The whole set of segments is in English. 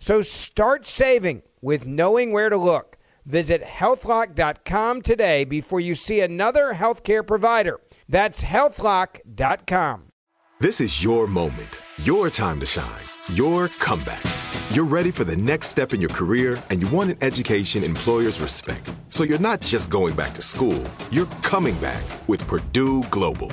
So start saving with knowing where to look. Visit healthlock.com today before you see another healthcare provider. That's healthlock.com. This is your moment, your time to shine, your comeback. You're ready for the next step in your career and you want an education employers respect. So you're not just going back to school, you're coming back with Purdue Global.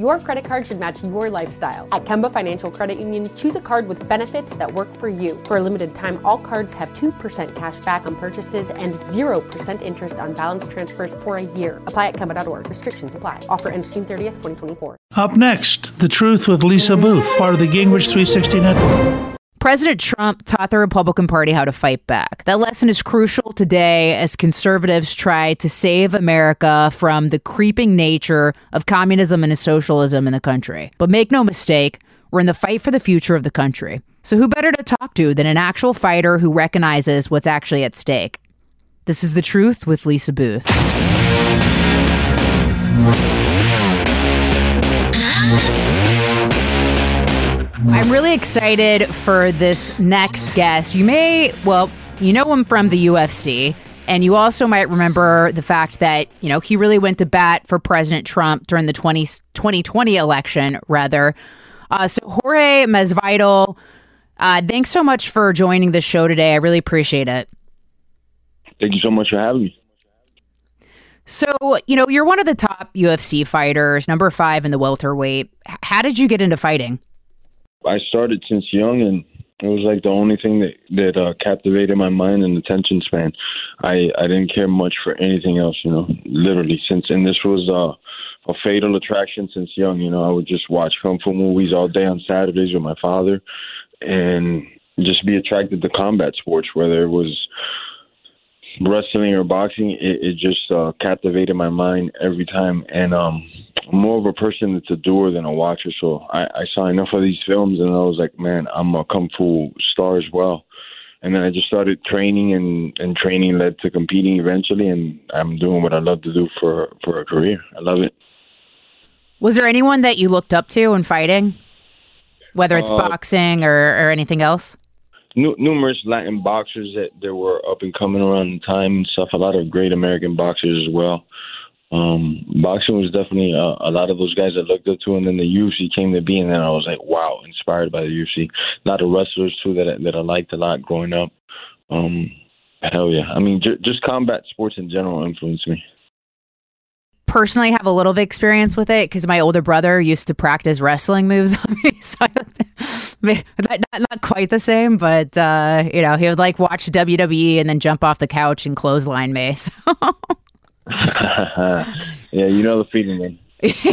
Your credit card should match your lifestyle. At Kemba Financial Credit Union, choose a card with benefits that work for you. For a limited time, all cards have 2% cash back on purchases and 0% interest on balance transfers for a year. Apply at Kemba.org. Restrictions apply. Offer ends June 30th, 2024. Up next, The Truth with Lisa Booth, part of the Gingrich 360 Network. President Trump taught the Republican Party how to fight back. That lesson is crucial today as conservatives try to save America from the creeping nature of communism and socialism in the country. But make no mistake, we're in the fight for the future of the country. So, who better to talk to than an actual fighter who recognizes what's actually at stake? This is The Truth with Lisa Booth. I'm really excited for this next guest. You may, well, you know him from the UFC, and you also might remember the fact that, you know, he really went to bat for President Trump during the 20, 2020 election, rather. Uh, so, Jorge Masvidal, uh, thanks so much for joining the show today. I really appreciate it. Thank you so much for having me. So, you know, you're one of the top UFC fighters, number five in the welterweight. How did you get into fighting? I started since young, and it was like the only thing that that uh, captivated my mind and attention span. I I didn't care much for anything else, you know. Literally, since and this was uh, a fatal attraction since young. You know, I would just watch kung fu movies all day on Saturdays with my father, and just be attracted to combat sports, whether it was wrestling or boxing. It, it just uh, captivated my mind every time, and um I'm more of a person that's a doer than a watcher. So I, I saw enough of these films, and I was like, man, I'm a kung fu star as well. And then I just started training, and and training led to competing eventually. And I'm doing what I love to do for for a career. I love it. Was there anyone that you looked up to in fighting, whether it's Uh, boxing or, or anything else? Nu- numerous Latin boxers that that were up and coming around the time and stuff. A lot of great American boxers as well. Um, boxing was definitely uh, a lot of those guys I looked up to, and then the UFC came to be, and then I was like, wow, inspired by the UFC. A lot of wrestlers too that I, that I liked a lot growing up. Um, hell yeah! I mean, j- just combat sports in general influenced me. Personally, have a little of experience with it because my older brother used to practice wrestling moves on me. So I don't, not, not not quite the same, but uh, you know, he would like watch WWE and then jump off the couch and clothesline me. So. yeah, you know the feeling, man.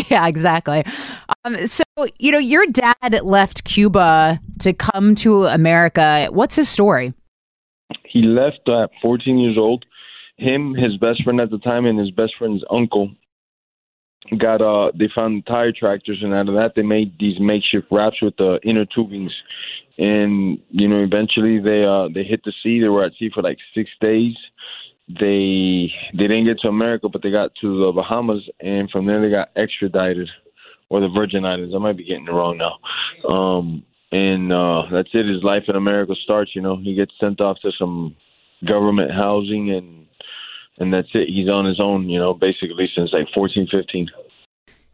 yeah, exactly. Um, so, you know, your dad left Cuba to come to America. What's his story? He left at 14 years old. Him, his best friend at the time, and his best friend's uncle got uh they found tire tractors and out of that they made these makeshift rafts with the inner tubings. And you know eventually they uh they hit the sea. They were at sea for like six days. They they didn't get to america but they got to the bahamas and from there they got extradited or the virgin islands i might be getting it wrong now. Um and uh, that's it. His life in America starts. You know, he gets sent off to some government housing, and and that's it. He's on his own. You know, basically since like fourteen, fifteen.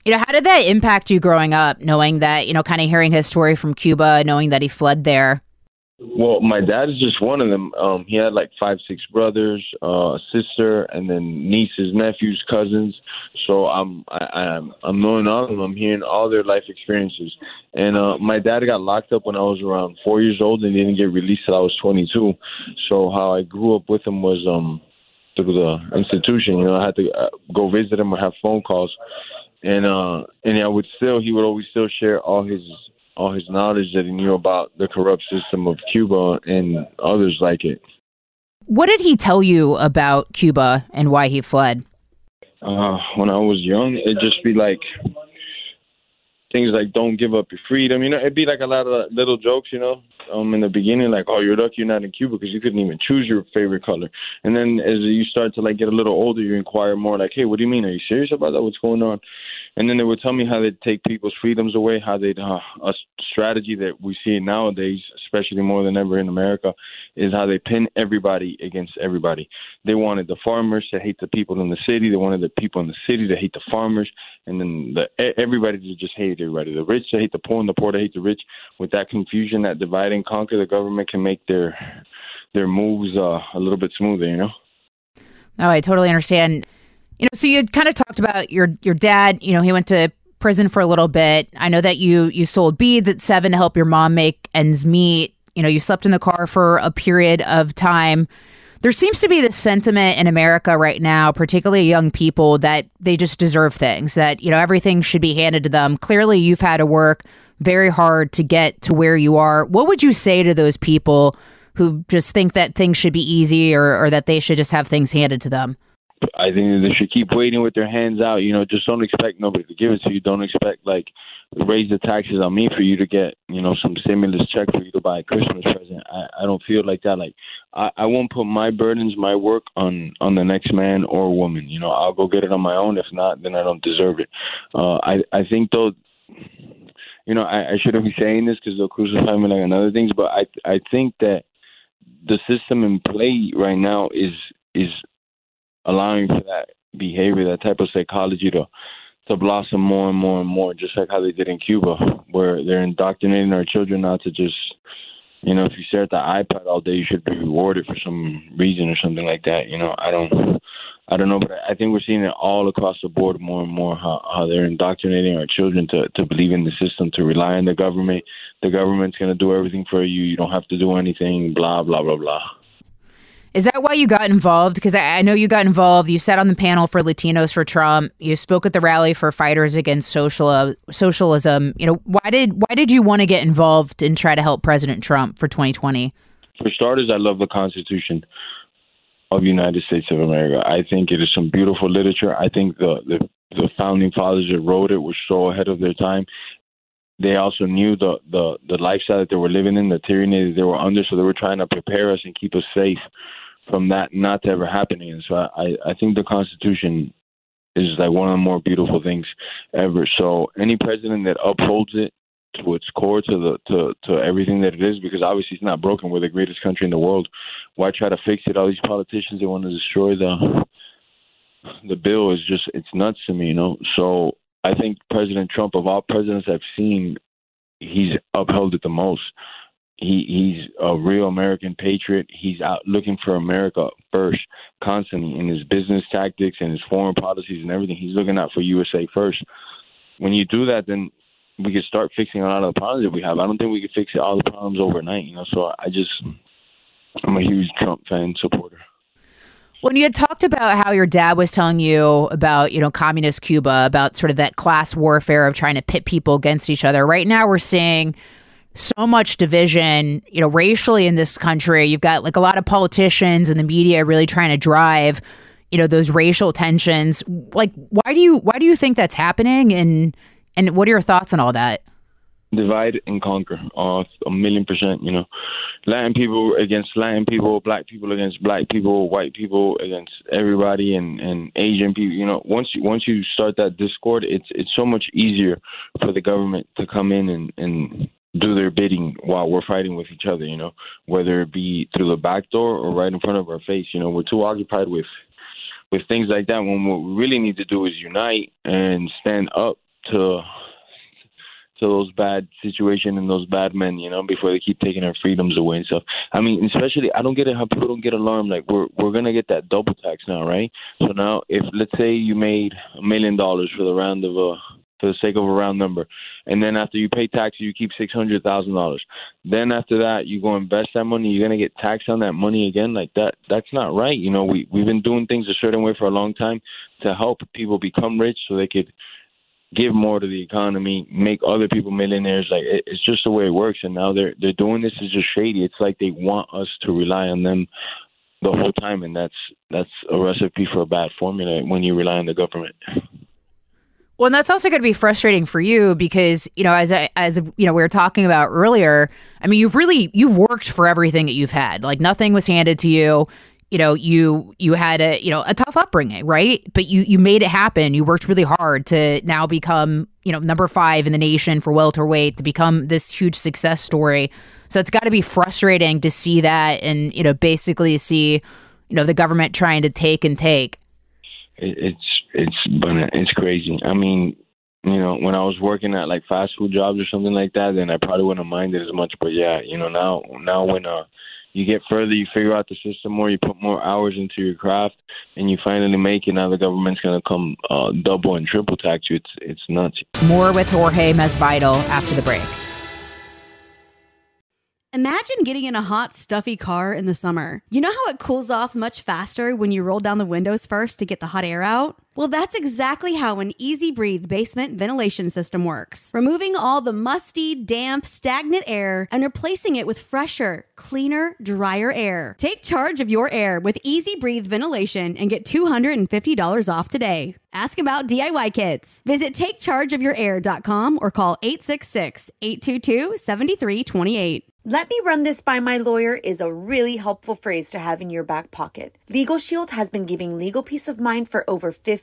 You know, how did that impact you growing up, knowing that, you know, kind of hearing his story from Cuba, knowing that he fled there? Well, my dad is just one of them. Um, he had like five, six brothers, uh, a sister, and then nieces, nephews, cousins. So I'm, I, I'm, I'm knowing all of them. I'm hearing all their life experiences. And uh, my dad got locked up when I was around four years old and didn't get released till I was 22. So how I grew up with him was um through the institution. You know, I had to uh, go visit him or have phone calls and uh and I would still he would always still share all his all his knowledge that he knew about the corrupt system of Cuba and others like it. What did he tell you about Cuba and why he fled? Uh, when I was young, it'd just be like things like "Don't give up your freedom." You know, it'd be like a lot of little jokes. You know, um, in the beginning, like "Oh, you're lucky you're not in Cuba because you couldn't even choose your favorite color." And then as you start to like get a little older, you inquire more, like, "Hey, what do you mean? Are you serious about that? What's going on?" And then they would tell me how they'd take people's freedoms away, how they'd uh, a strategy that we see nowadays, especially more than ever in America, is how they pin everybody against everybody. They wanted the farmers to hate the people in the city, they wanted the people in the city to hate the farmers, and then the, everybody to just hate everybody. The rich to hate the poor, and the poor to hate the rich. With that confusion, that divide and conquer, the government can make their their moves uh, a little bit smoother. You know. Oh, I totally understand. You know, so you kind of talked about your your dad. You know, he went to prison for a little bit. I know that you you sold beads at seven to help your mom make ends meet. You know, you slept in the car for a period of time. There seems to be this sentiment in America right now, particularly young people, that they just deserve things, that, you know, everything should be handed to them. Clearly, you've had to work very hard to get to where you are. What would you say to those people who just think that things should be easy or, or that they should just have things handed to them? I think they should keep waiting with their hands out. You know, just don't expect nobody to give it to you. Don't expect like raise the taxes on me for you to get you know some stimulus check for you to buy a Christmas present. I I don't feel like that. Like I I won't put my burdens, my work on on the next man or woman. You know, I'll go get it on my own. If not, then I don't deserve it. Uh, I I think though. You know, I, I shouldn't be saying this because they'll crucify me like another things, but I I think that the system in play right now is is allowing for that behavior, that type of psychology to to blossom more and more and more, just like how they did in Cuba, where they're indoctrinating our children not to just, you know, if you stare at the iPad all day, you should be rewarded for some reason or something like that. You know, I don't, I don't know, but I think we're seeing it all across the board more and more how, how they're indoctrinating our children to to believe in the system, to rely on the government. The government's to do everything for you. You don't have to do anything. Blah blah blah blah. Is that why you got involved? Because I, I, know you got involved. You sat on the panel for Latinos for Trump. You spoke at the rally for Fighters Against Social uh, Socialism. You know, why did why did you want to get involved and try to help President Trump for 2020? For starters, I love the Constitution of the United States of America. I think it is some beautiful literature. I think the the, the founding fathers that wrote it were so ahead of their time. They also knew the, the, the lifestyle that they were living in, the tyranny that they were under, so they were trying to prepare us and keep us safe from that not to ever happening. So I, I think the Constitution is like one of the more beautiful things ever. So any president that upholds it to its core, to the to to everything that it is, because obviously it's not broken. We're the greatest country in the world. Why try to fix it? All these politicians they want to destroy the the bill is just it's nuts to me, you know. So I think President Trump, of all presidents I've seen, he's upheld it the most he he's a real American patriot. He's out looking for America first, constantly in his business tactics and his foreign policies and everything. He's looking out for USA first. When you do that, then we could start fixing a lot of the problems that we have. I don't think we could fix all the problems overnight, you know. So I just I'm a huge Trump fan supporter. When you had talked about how your dad was telling you about, you know, communist Cuba, about sort of that class warfare of trying to pit people against each other, right now we're seeing so much division, you know, racially in this country. You've got like a lot of politicians and the media really trying to drive, you know, those racial tensions. Like, why do you why do you think that's happening? And and what are your thoughts on all that? Divide and conquer, uh, a million percent. You know, Latin people against Latin people, black people against black people, white people against everybody, and and Asian people. You know, once you once you start that discord, it's it's so much easier for the government to come in and and do their bidding while we're fighting with each other. You know, whether it be through the back door or right in front of our face. You know, we're too occupied with with things like that when what we really need to do is unite and stand up to to those bad situations and those bad men, you know, before they keep taking our freedoms away and stuff. I mean, especially I don't get it how people don't get alarmed. Like we're we're gonna get that double tax now, right? So now if let's say you made a million dollars for the round of a for the sake of a round number, and then after you pay taxes, you keep six hundred thousand dollars. Then after that, you go invest that money. You're gonna get taxed on that money again. Like that, that's not right. You know, we we've been doing things a certain way for a long time to help people become rich so they could give more to the economy, make other people millionaires. Like it, it's just the way it works. And now they're they're doing this is just shady. It's like they want us to rely on them the whole time, and that's that's a recipe for a bad formula when you rely on the government. Well, and that's also going to be frustrating for you because you know, as I, as you know, we were talking about earlier. I mean, you've really you've worked for everything that you've had. Like nothing was handed to you you know you you had a you know a tough upbringing right but you you made it happen you worked really hard to now become you know number five in the nation for welterweight to become this huge success story so it's got to be frustrating to see that and you know basically see you know the government trying to take and take it's it's crazy i mean you know, when I was working at like fast food jobs or something like that, then I probably wouldn't have minded as much. But yeah, you know, now now when uh you get further, you figure out the system more, you put more hours into your craft, and you finally make it. Now the government's going to come uh, double and triple tax you. It's it's nuts. More with Jorge Masvidal after the break. Imagine getting in a hot, stuffy car in the summer. You know how it cools off much faster when you roll down the windows first to get the hot air out? Well, that's exactly how an Easy Breathe basement ventilation system works. Removing all the musty, damp, stagnant air and replacing it with fresher, cleaner, drier air. Take charge of your air with Easy Breathe ventilation and get $250 off today. Ask about DIY kits. Visit takechargeofyourair.com or call 866 822 7328. Let me run this by my lawyer is a really helpful phrase to have in your back pocket. Legal Shield has been giving legal peace of mind for over 50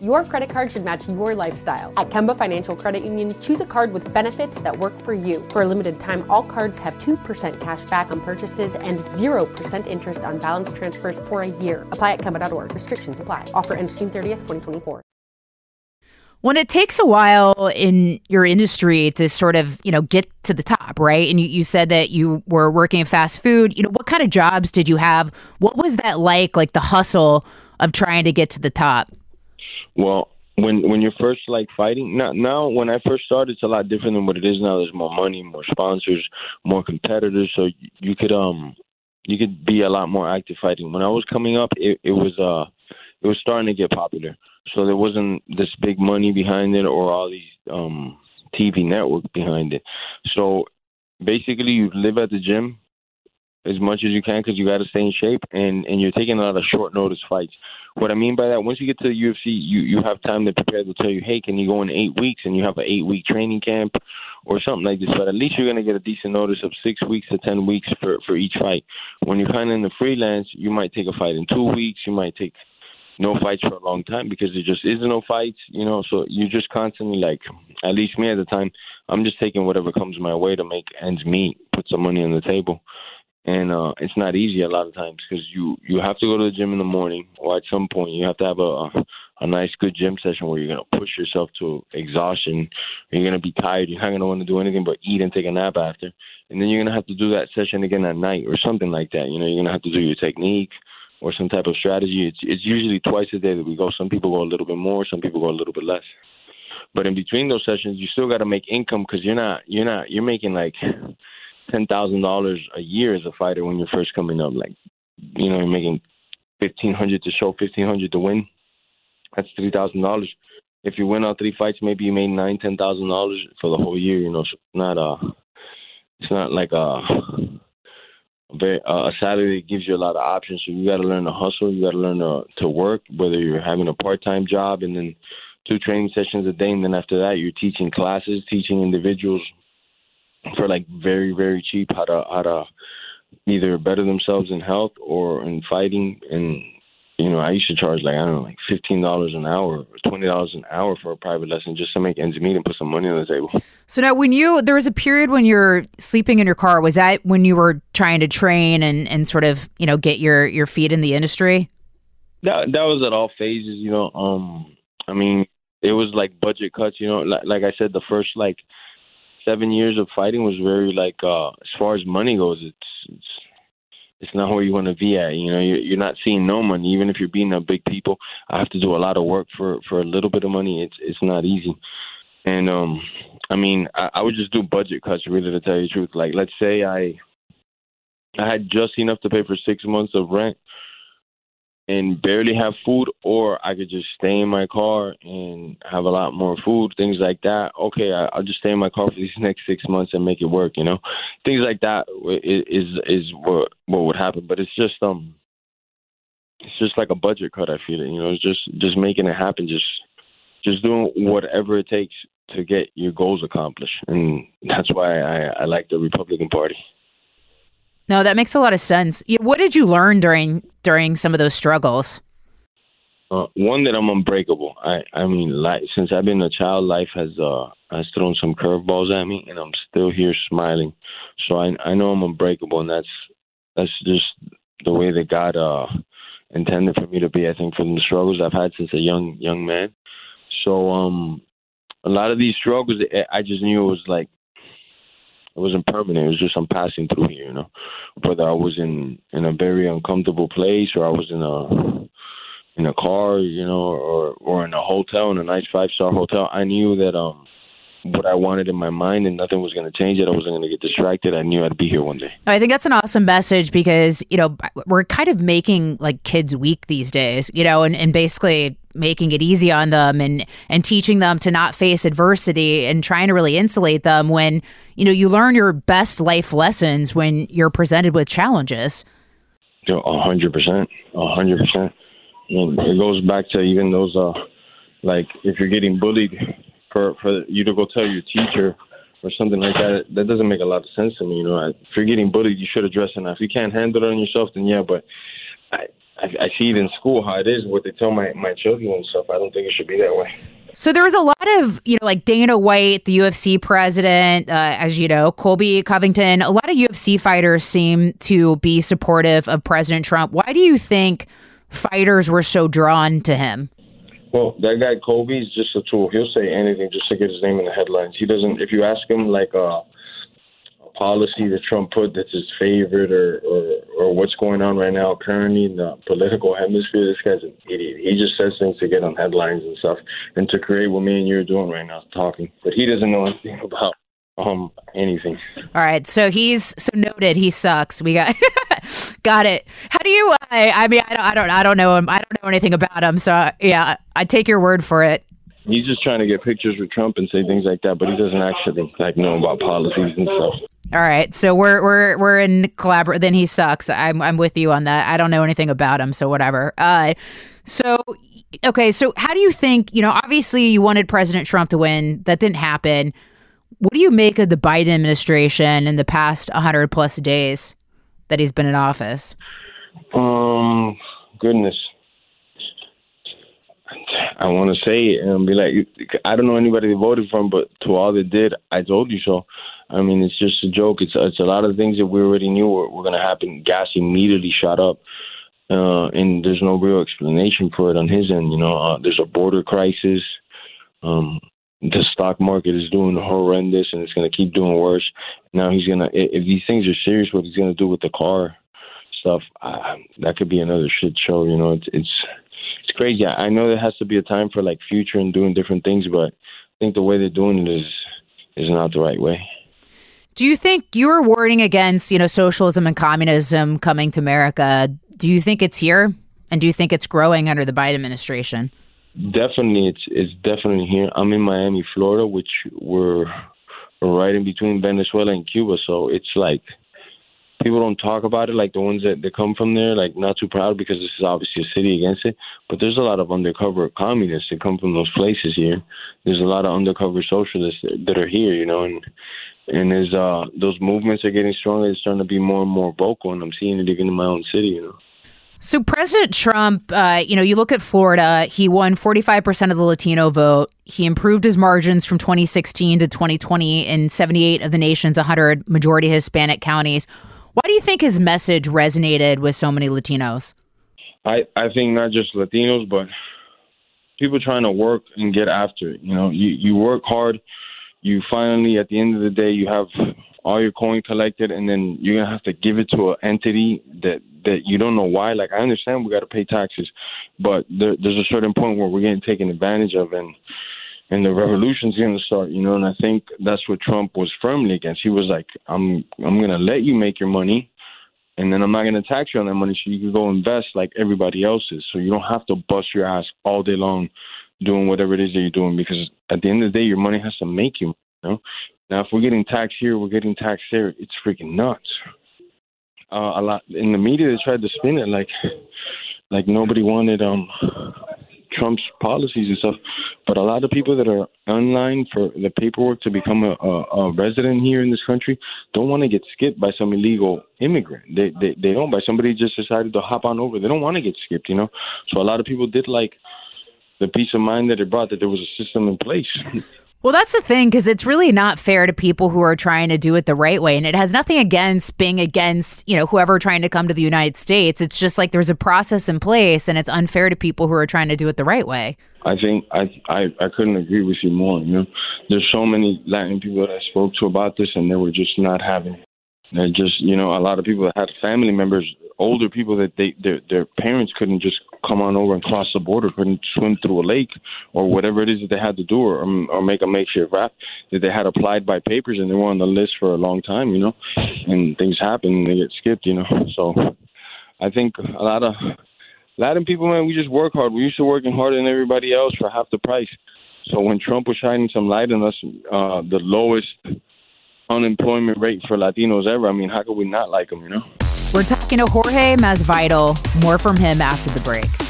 Your credit card should match your lifestyle. At Kemba Financial Credit Union, choose a card with benefits that work for you. For a limited time, all cards have 2% cash back on purchases and 0% interest on balance transfers for a year. Apply at Kemba.org. Restrictions apply. Offer ends June 30th, 2024. When it takes a while in your industry to sort of, you know, get to the top, right? And you, you said that you were working in fast food. You know, what kind of jobs did you have? What was that like, like the hustle of trying to get to the top? Well, when when you're first like fighting now, now when I first started, it's a lot different than what it is now. There's more money, more sponsors, more competitors, so you could um you could be a lot more active fighting. When I was coming up, it, it was uh it was starting to get popular, so there wasn't this big money behind it or all these um TV network behind it. So basically, you live at the gym as much as you can because you got to stay in shape, and and you're taking a lot of short notice fights. What I mean by that, once you get to the UFC, you you have time to prepare. They'll tell you, hey, can you go in eight weeks, and you have an eight week training camp or something like this. But at least you're gonna get a decent notice of six weeks to ten weeks for for each fight. When you're kind of in the freelance, you might take a fight in two weeks. You might take no fights for a long time because there just isn't no fights, you know. So you're just constantly like, at least me at the time, I'm just taking whatever comes my way to make ends meet, put some money on the table and uh, it's not easy a lot of times because you you have to go to the gym in the morning, or at some point you have to have a a nice good gym session where you're gonna push yourself to exhaustion. You're gonna be tired. You're not gonna want to do anything but eat and take a nap after, and then you're gonna have to do that session again at night or something like that. You know, you're gonna have to do your technique, or some type of strategy. It's it's usually twice a day that we go. Some people go a little bit more, some people go a little bit less. But in between those sessions, you still got to make income because you're not you're not you're making like ten thousand dollars a year as a fighter when you're first coming up. Like you know, you're making fifteen hundred to show, fifteen hundred to win. That's three thousand dollars. If you win all three fights, maybe you made nine, ten thousand dollars for the whole year. You know, so it's not a, it's not like a, a very uh, a salary that gives you a lot of options. So you got to learn to hustle. You got to learn to to work. Whether you're having a part time job and then two training sessions a day, and then after that you're teaching classes, teaching individuals for like very very cheap how to how to either better themselves in health or in fighting and you know, I used to charge like I don't know, like fifteen dollars an hour or twenty dollars an hour for a private lesson just to make ends meet and put some money on the table. So now, when you there was a period when you're sleeping in your car, was that when you were trying to train and and sort of you know get your your feet in the industry? That that was at all phases, you know. Um, I mean, it was like budget cuts, you know. Like, like I said, the first like seven years of fighting was very like uh as far as money goes, it's it's it's not where you want to be at. You know, you're, you're not seeing no money. Even if you're beating up big people, I have to do a lot of work for for a little bit of money. It's it's not easy. And um, I mean, I, I would just do budget cuts, really, to tell you the truth. Like, let's say I I had just enough to pay for six months of rent and barely have food, or I could just stay in my car and have a lot more food, things like that. Okay, I, I'll just stay in my car for these next six months and make it work. You know, things like that is is what what would happen. But it's just um, it's just like a budget cut. I feel it. You know, it's just just making it happen. Just just doing whatever it takes to get your goals accomplished, and that's why I I like the Republican Party. No, that makes a lot of sense. What did you learn during during some of those struggles? Uh, one that I'm unbreakable. I I mean, since I've been a child, life has uh has thrown some curveballs at me, and I'm still here smiling. So I I know I'm unbreakable, and that's that's just the way that God uh intended for me to be. I think from the struggles I've had since a young young man. So um, a lot of these struggles, I just knew it was like it wasn't permanent. It was just I'm passing through here, you know. Whether I was in in a very uncomfortable place or I was in a in a car, you know, or or in a hotel in a nice five star hotel, I knew that um what I wanted in my mind and nothing was going to change it. I wasn't going to get distracted. I knew I'd be here one day. I think that's an awesome message because, you know, we're kind of making like kids weak these days, you know, and, and basically making it easy on them and and teaching them to not face adversity and trying to really insulate them when, you know, you learn your best life lessons when you're presented with challenges. A hundred percent. A hundred percent. It goes back to even those uh like if you're getting bullied for for you to go tell your teacher or something like that, that doesn't make a lot of sense to me. You know, if you're getting bullied, you should address it. If you can't handle it on yourself, then yeah. But I, I I see it in school how it is, what they tell my my children and stuff. I don't think it should be that way. So there was a lot of, you know, like Dana White, the UFC president, uh, as you know, Colby Covington. A lot of UFC fighters seem to be supportive of President Trump. Why do you think fighters were so drawn to him? Well, that guy Colby is just a tool. He'll say anything just to get his name in the headlines. He doesn't. If you ask him like a policy that Trump put that's his favorite, or, or or what's going on right now currently in the political hemisphere, this guy's an idiot. He just says things to get on headlines and stuff, and to create what me and you are doing right now, talking. But he doesn't know anything about um anything. All right, so he's so noted. He sucks. We got got it. How do you? I, I mean, I don't, I don't, I don't know him. I don't know anything about him. So yeah, I take your word for it. He's just trying to get pictures with Trump and say things like that, but he doesn't actually like know about policies and stuff. All right, so we're we're we're in collabor. Then he sucks. I'm I'm with you on that. I don't know anything about him, so whatever. Uh, so okay, so how do you think? You know, obviously you wanted President Trump to win. That didn't happen. What do you make of the Biden administration in the past 100 plus days that he's been in office? Um, goodness. I want to say it and be like, I don't know anybody that voted for him, but to all that did, I told you so. I mean, it's just a joke. It's it's a lot of things that we already knew were, were going to happen. Gas immediately shot up, uh, and there's no real explanation for it on his end. You know, uh, there's a border crisis. Um, the stock market is doing horrendous and it's going to keep doing worse. Now he's going to, if these things are serious, what he's going to do with the car stuff, uh, that could be another shit show. You know, it's it's it's crazy. I know there has to be a time for like future and doing different things, but I think the way they're doing it is is not the right way. Do you think you're warning against, you know, socialism and communism coming to America? Do you think it's here? And do you think it's growing under the Biden administration? Definitely, it's it's definitely here. I'm in Miami, Florida, which we're, right in between Venezuela and Cuba, so it's like people don't talk about it like the ones that, that come from there, like not too proud because this is obviously a city against it. But there's a lot of undercover communists that come from those places here. There's a lot of undercover socialists that, that are here, you know, and and as uh those movements are getting stronger, it's starting to be more and more vocal, and I'm seeing it even in my own city, you know. So President Trump, uh, you know, you look at Florida, he won 45% of the Latino vote. He improved his margins from 2016 to 2020 in 78 of the nation's 100 majority Hispanic counties. Why do you think his message resonated with so many Latinos? I I think not just Latinos, but people trying to work and get after it. You know, you you work hard, you finally at the end of the day you have all your coin collected, and then you're gonna have to give it to an entity that that you don't know why. Like I understand we got to pay taxes, but there, there's a certain point where we're getting taken advantage of, and and the revolution's going to start, you know. And I think that's what Trump was firmly against. He was like, "I'm I'm going to let you make your money, and then I'm not going to tax you on that money, so you can go invest like everybody else is. So you don't have to bust your ass all day long doing whatever it is that you're doing, because at the end of the day, your money has to make you. You know. Now, if we're getting taxed here, we're getting taxed there. It's freaking nuts. Uh, a lot in the media, they tried to spin it like like nobody wanted um Trump's policies and stuff. But a lot of people that are online for the paperwork to become a, a, a resident here in this country don't want to get skipped by some illegal immigrant. They, they they don't by somebody just decided to hop on over. They don't want to get skipped, you know. So a lot of people did like the peace of mind that it brought that there was a system in place. Well, that's the thing because it's really not fair to people who are trying to do it the right way, and it has nothing against being against you know whoever trying to come to the United States. It's just like there's a process in place, and it's unfair to people who are trying to do it the right way. I think I I I couldn't agree with you more. You know, there's so many Latin people that I spoke to about this, and they were just not having. It. They're just you know a lot of people that had family members, older people that they their their parents couldn't just come on over and cross the border, couldn't swim through a lake or whatever it is that they had to do, or or make a makeshift raft that they had applied by papers and they were on the list for a long time, you know, and things happen and they get skipped, you know. So I think a lot of Latin people, man, we just work hard. We're used to working harder than everybody else for half the price. So when Trump was shining some light on us, uh, the lowest unemployment rate for Latinos ever. I mean, how could we not like him, you know? We're talking to Jorge Masvidal. More from him after the break.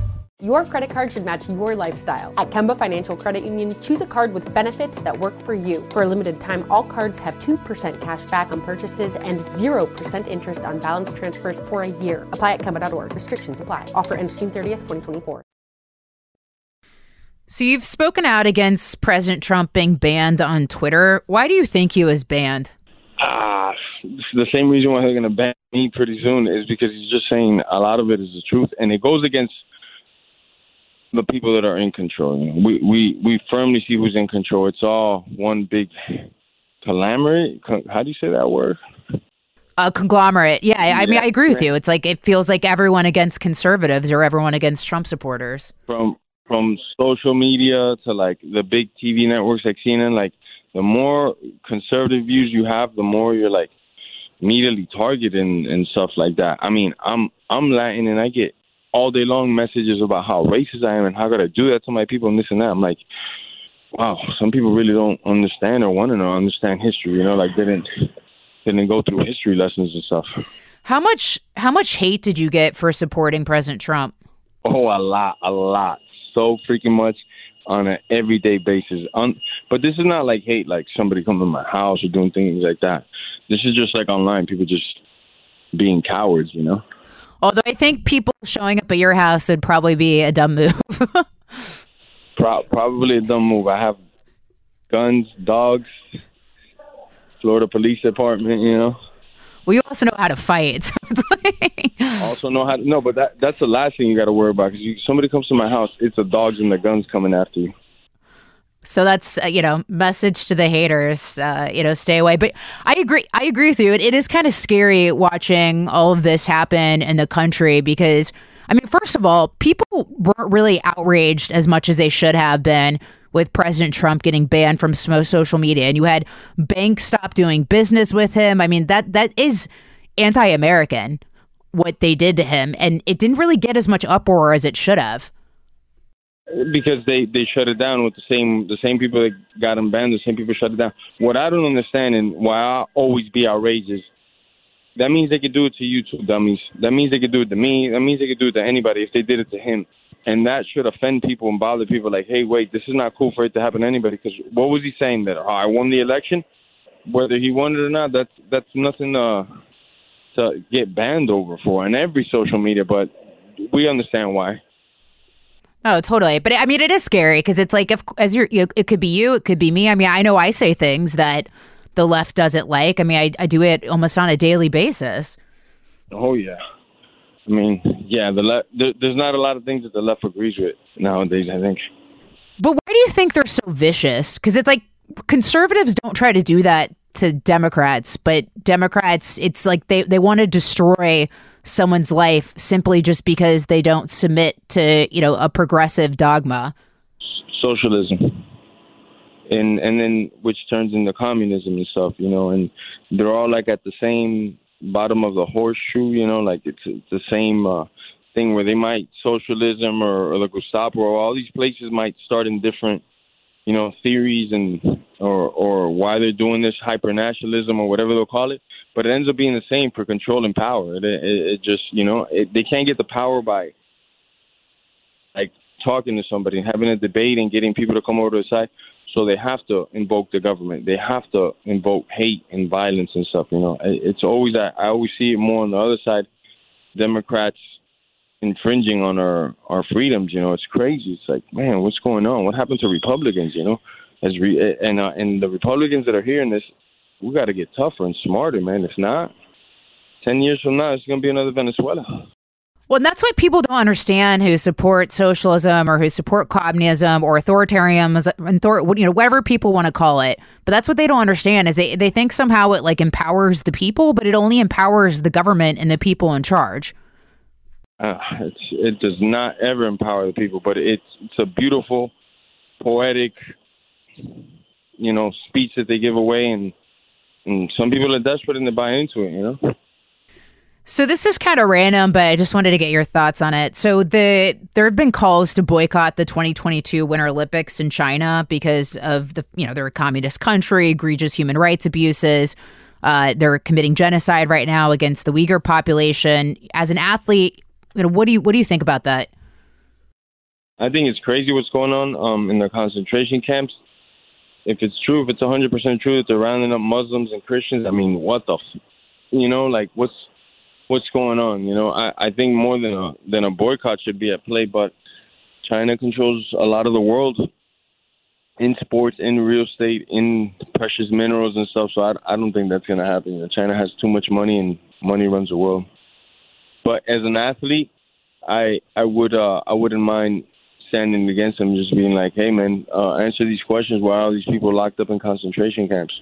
Your credit card should match your lifestyle. At Kemba Financial Credit Union, choose a card with benefits that work for you. For a limited time, all cards have 2% cash back on purchases and 0% interest on balance transfers for a year. Apply at Kemba.org. Restrictions apply. Offer ends June 30th, 2024. So you've spoken out against President Trump being banned on Twitter. Why do you think he was banned? Ah, the same reason why they're going to ban me pretty soon is because he's just saying a lot of it is the truth, and it goes against the people that are in control. We we we firmly see who's in control. It's all one big conglomerate. How do you say that word? A conglomerate. Yeah, I, I mean, I agree with you. It's like it feels like everyone against conservatives or everyone against Trump supporters. From from social media to like the big TV networks like CNN, like the more conservative views you have, the more you're like immediately targeted and, and stuff like that. I mean, I'm I'm Latin and I get all day long messages about how racist I am and how could I do that to my people and this and that. I'm like, wow, some people really don't understand or want to know understand history. You know, like they didn't they didn't go through history lessons and stuff. How much how much hate did you get for supporting President Trump? Oh, a lot, a lot so freaking much on an everyday basis. On, but this is not like hate, like somebody coming to my house or doing things like that. This is just like online, people just being cowards, you know. Although I think people showing up at your house would probably be a dumb move. Pro- probably a dumb move. I have guns, dogs, Florida Police Department, you know. Well, you also know how to fight. So like... also know how to no, but that that's the last thing you got to worry about because somebody comes to my house, it's the dogs and the guns coming after you. So that's uh, you know message to the haters, uh, you know, stay away. But I agree, I agree with you. It, it is kind of scary watching all of this happen in the country because I mean, first of all, people weren't really outraged as much as they should have been with President Trump getting banned from social media, and you had banks stop doing business with him. I mean, that that is anti-American what they did to him, and it didn't really get as much uproar as it should have. Because they they shut it down with the same the same people that got him banned, the same people shut it down. What I don't understand and why I always be outrageous that means they could do it to you too, dummies. That means they could do it to me. That means they could do it to anybody if they did it to him. And that should offend people and bother people. Like, hey, wait, this is not cool for it to happen to anybody. Because what was he saying? That oh, I won the election, whether he won it or not. That's that's nothing uh, to get banned over for on every social media. But we understand why. Oh, totally. But I mean, it is scary because it's like if as you're, you, it could be you, it could be me. I mean, I know I say things that the left doesn't like. I mean, I, I do it almost on a daily basis. Oh yeah, I mean, yeah, the left. There, there's not a lot of things that the left agrees with nowadays. I think. But why do you think they're so vicious? Because it's like conservatives don't try to do that to Democrats, but Democrats, it's like they they want to destroy someone's life simply just because they don't submit to you know a progressive dogma. Socialism and and then which turns into communism and stuff, you know, and they're all like at the same bottom of the horseshoe, you know, like it's, it's the same uh, thing where they might socialism or, or the Gestapo or all these places might start in different, you know, theories and or or why they're doing this hyper nationalism or whatever they'll call it, but it ends up being the same for control and power. It, it, it just you know it, they can't get the power by like talking to somebody, having a debate, and getting people to come over to the side. So they have to invoke the government. They have to invoke hate and violence and stuff. You know, it, it's always I, I always see it more on the other side. Democrats infringing on our our freedoms. You know, it's crazy. It's like, man, what's going on? What happened to Republicans? You know, as re- and uh, and the Republicans that are hearing this, we got to get tougher and smarter, man. If not, ten years from now, it's gonna be another Venezuela. Well, and that's what people don't understand who support socialism or who support communism or authoritarianism, you know, whatever people want to call it. But that's what they don't understand is they, they think somehow it like empowers the people, but it only empowers the government and the people in charge. Uh, it does not ever empower the people, but it's it's a beautiful, poetic, you know, speech that they give away, and and some people are desperate and they buy into it, you know. So this is kind of random, but I just wanted to get your thoughts on it. So the there have been calls to boycott the 2022 Winter Olympics in China because of the you know they're a communist country, egregious human rights abuses. Uh, they're committing genocide right now against the Uyghur population. As an athlete, you know what do you what do you think about that? I think it's crazy what's going on um, in the concentration camps. If it's true, if it's 100% true that they're rounding up Muslims and Christians, I mean, what the, f- you know, like what's what's going on. You know, I, I think more than a than a boycott should be at play, but China controls a lot of the world in sports, in real estate, in precious minerals and stuff. So I, I don't think that's going to happen. China has too much money, and money runs the world. But as an athlete, I I would uh, I wouldn't mind standing against them, just being like, "Hey, man, uh, answer these questions. Why are these people locked up in concentration camps?"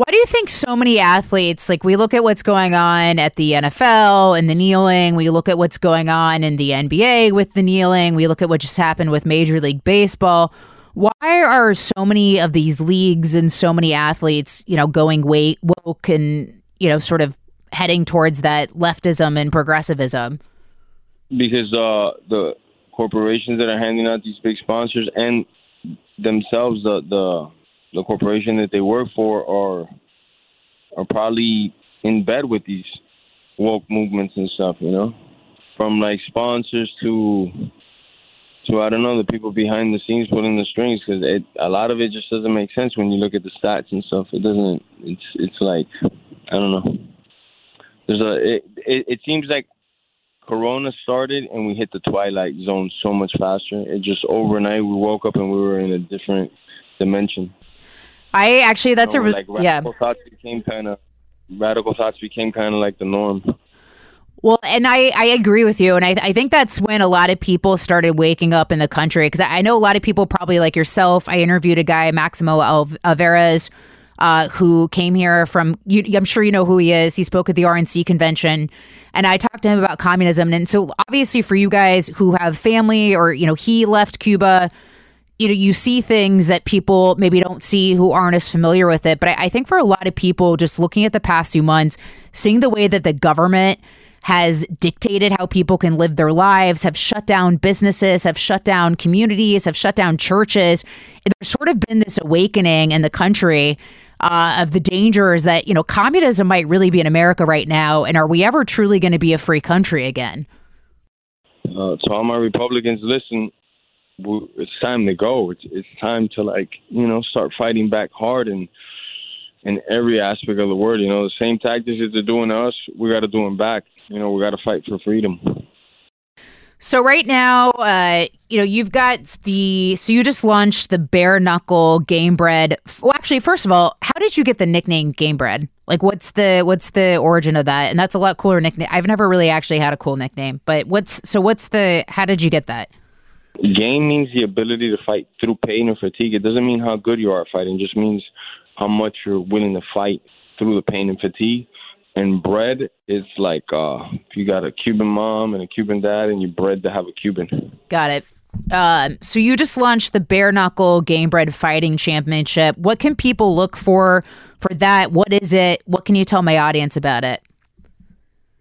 Why do you think so many athletes, like we look at what's going on at the NFL and the kneeling, we look at what's going on in the NBA with the kneeling, we look at what just happened with Major League Baseball. Why are so many of these leagues and so many athletes, you know, going way woke and, you know, sort of heading towards that leftism and progressivism? Because uh, the corporations that are handing out these big sponsors and themselves, the the the corporation that they work for, are are probably in bed with these woke movements and stuff. You know, from like sponsors to to I don't know the people behind the scenes pulling the strings because a lot of it just doesn't make sense when you look at the stats and stuff. It doesn't. It's it's like I don't know. There's a it it, it seems like Corona started and we hit the twilight zone so much faster. It just overnight we woke up and we were in a different dimension. I actually that's you know, a like yeah. radical thoughts became kind of radical thoughts became kind of like the norm. Well, and I, I agree with you. And I, I think that's when a lot of people started waking up in the country. Because I, I know a lot of people, probably like yourself. I interviewed a guy, Maximo Alvarez, uh, who came here from, you, I'm sure you know who he is. He spoke at the RNC convention. And I talked to him about communism. And so, obviously, for you guys who have family or, you know, he left Cuba, you know, you see things that people maybe don't see who aren't as familiar with it. But I, I think for a lot of people, just looking at the past few months, seeing the way that the government has dictated how people can live their lives, have shut down businesses, have shut down communities, have shut down churches. There's sort of been this awakening in the country uh, of the dangers that, you know, communism might really be in America right now. And are we ever truly going to be a free country again? Uh, to all my Republicans, listen, it's time to go. It's it's time to like you know start fighting back hard and in every aspect of the word. You know, the same tactics that they're doing to us, we got to do them back. You know, we got to fight for freedom. So right now, uh, you know, you've got the so you just launched the bare knuckle Gamebred. Well, actually, first of all, how did you get the nickname Gamebred? Like, what's the what's the origin of that? And that's a lot cooler nickname. I've never really actually had a cool nickname, but what's so what's the how did you get that? Game means the ability to fight through pain or fatigue. It doesn't mean how good you are at fighting. It just means how much you're willing to fight through the pain and fatigue. And bred it's like uh, if you got a Cuban mom and a Cuban dad, and you bred to have a Cuban. Got it. Um, so you just launched the bare knuckle Gamebred fighting championship. What can people look for for that? What is it? What can you tell my audience about it?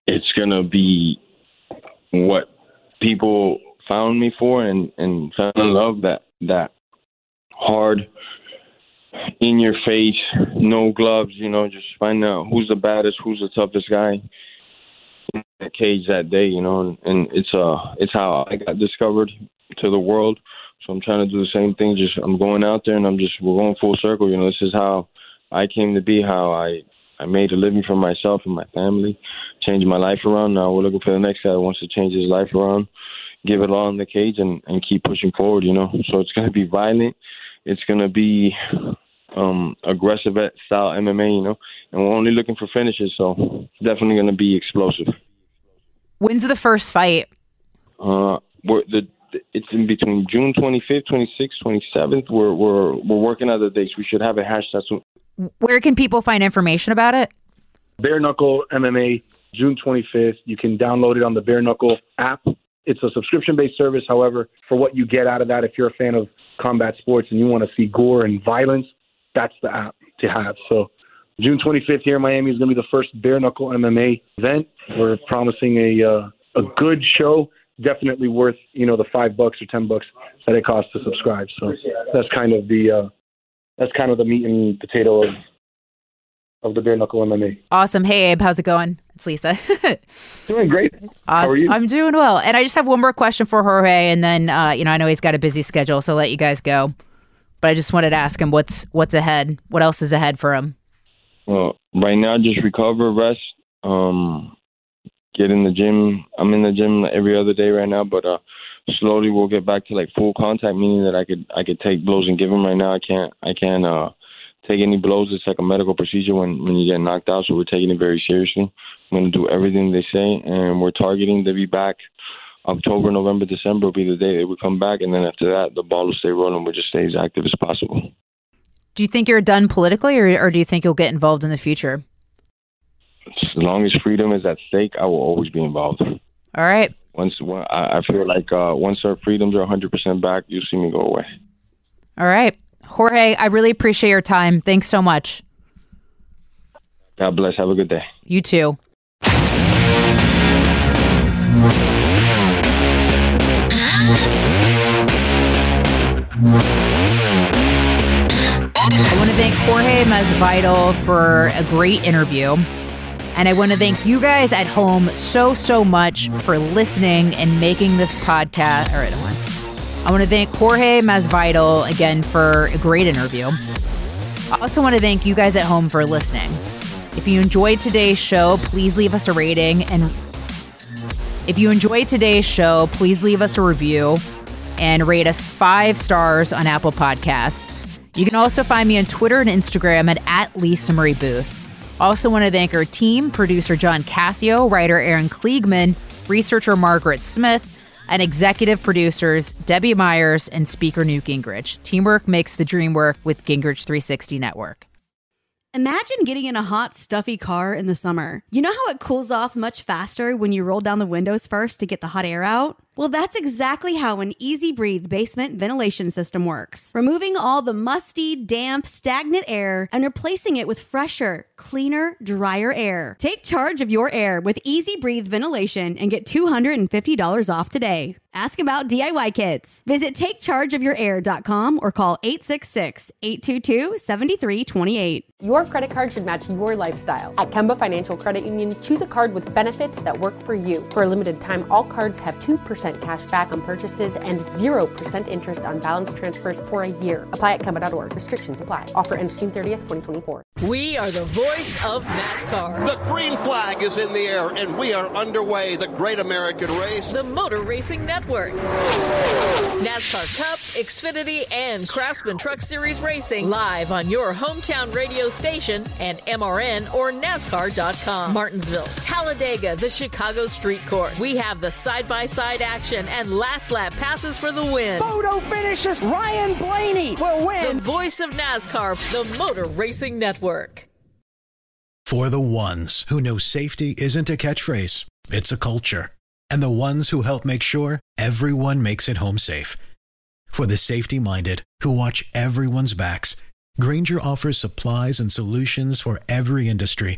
It's gonna be what people found me for and and fell in love that that hard in your face, no gloves, you know, just find out who's the baddest, who's the toughest guy in the cage that day, you know, and, it's uh it's how I got discovered to the world. So I'm trying to do the same thing. Just I'm going out there and I'm just we're going full circle. You know, this is how I came to be, how I I made a living for myself and my family, changed my life around. Now we're looking for the next guy that wants to change his life around, give it all in the cage, and and keep pushing forward. You know, so it's gonna be violent. It's gonna be um aggressive style MMA. You know, and we're only looking for finishes, so it's definitely gonna be explosive. When's the first fight? Uh, we're the it's in between June 25th, 26th, 27th. We're we're we're working out the dates. We should have a hashtag soon. Where can people find information about it? Bare Knuckle MMA, June 25th. You can download it on the Bare Knuckle app. It's a subscription based service. However, for what you get out of that, if you're a fan of combat sports and you want to see gore and violence, that's the app to have. So, June 25th here in Miami is going to be the first Bare Knuckle MMA event. We're promising a uh, a good show definitely worth you know the five bucks or ten bucks that it costs to subscribe. So that's kind of the uh, that's kind of the meat and potato of of the bare knuckle MMA. Awesome. Hey Abe, how's it going? It's Lisa. doing great. How are you? I'm doing well. And I just have one more question for Jorge, and then uh, you know I know he's got a busy schedule, so I'll let you guys go. But I just wanted to ask him what's what's ahead. What else is ahead for him? Well, right now, just recover, rest. Um, get in the gym. I'm in the gym every other day right now, but uh, slowly we'll get back to like full contact, meaning that I could I could take blows and give them. Right now, I can't I can't uh, take any blows. It's like a medical procedure when when you get knocked out, so we're taking it very seriously. I'm going to do everything they say, and we're targeting to be back. October, November, December will be the day that we come back, and then after that, the ball will stay rolling. We'll just stay as active as possible. Do you think you're done politically, or, or do you think you'll get involved in the future? As long as freedom is at stake, I will always be involved. All right. Once I I feel like uh, once our freedoms are 100% back, you'll see me go away. All right. Jorge, I really appreciate your time. Thanks so much. God bless. Have a good day. You too. I want to thank Jorge Masvidal for a great interview. And I want to thank you guys at home so, so much for listening and making this podcast. All right, hold on. I want to thank Jorge Masvidal again for a great interview. I also want to thank you guys at home for listening. If you enjoyed today's show, please leave us a rating. And if you enjoyed today's show, please leave us a review and rate us five stars on Apple Podcasts. You can also find me on Twitter and Instagram at, at Lisa Marie Booth. Also, want to thank our team producer John Cassio, writer Aaron Kliegman, researcher Margaret Smith, and executive producers Debbie Myers and speaker Newt Gingrich. Teamwork makes the dream work with Gingrich 360 Network. Imagine getting in a hot, stuffy car in the summer. You know how it cools off much faster when you roll down the windows first to get the hot air out? Well, that's exactly how an Easy Breathe basement ventilation system works. Removing all the musty, damp, stagnant air and replacing it with fresher, cleaner, drier air. Take charge of your air with Easy Breathe ventilation and get $250 off today. Ask about DIY kits. Visit takechargeofyourair.com or call 866-822-7328. Your credit card should match your lifestyle. At Kemba Financial Credit Union, choose a card with benefits that work for you. For a limited time, all cards have 2% cash back on purchases and 0% interest on balance transfers for a year. Apply at Kemba.org. Restrictions apply. Offer ends June 30th, 2024. We are the voice of NASCAR. The green flag is in the air, and we are underway. The great American race. The Motor Racing Network. NASCAR Cup, Xfinity, and Craftsman Truck Series Racing live on your hometown radio station and MRN or NASCAR.com. Martinsville, Talladega, the Chicago Street Course. We have the side by side action and last lap passes for the win. Photo finishes. Ryan Blaney will win. The voice of NASCAR, the Motor Racing Network. For the ones who know safety isn't a catchphrase, it's a culture. And the ones who help make sure everyone makes it home safe. For the safety minded who watch everyone's backs, Grainger offers supplies and solutions for every industry,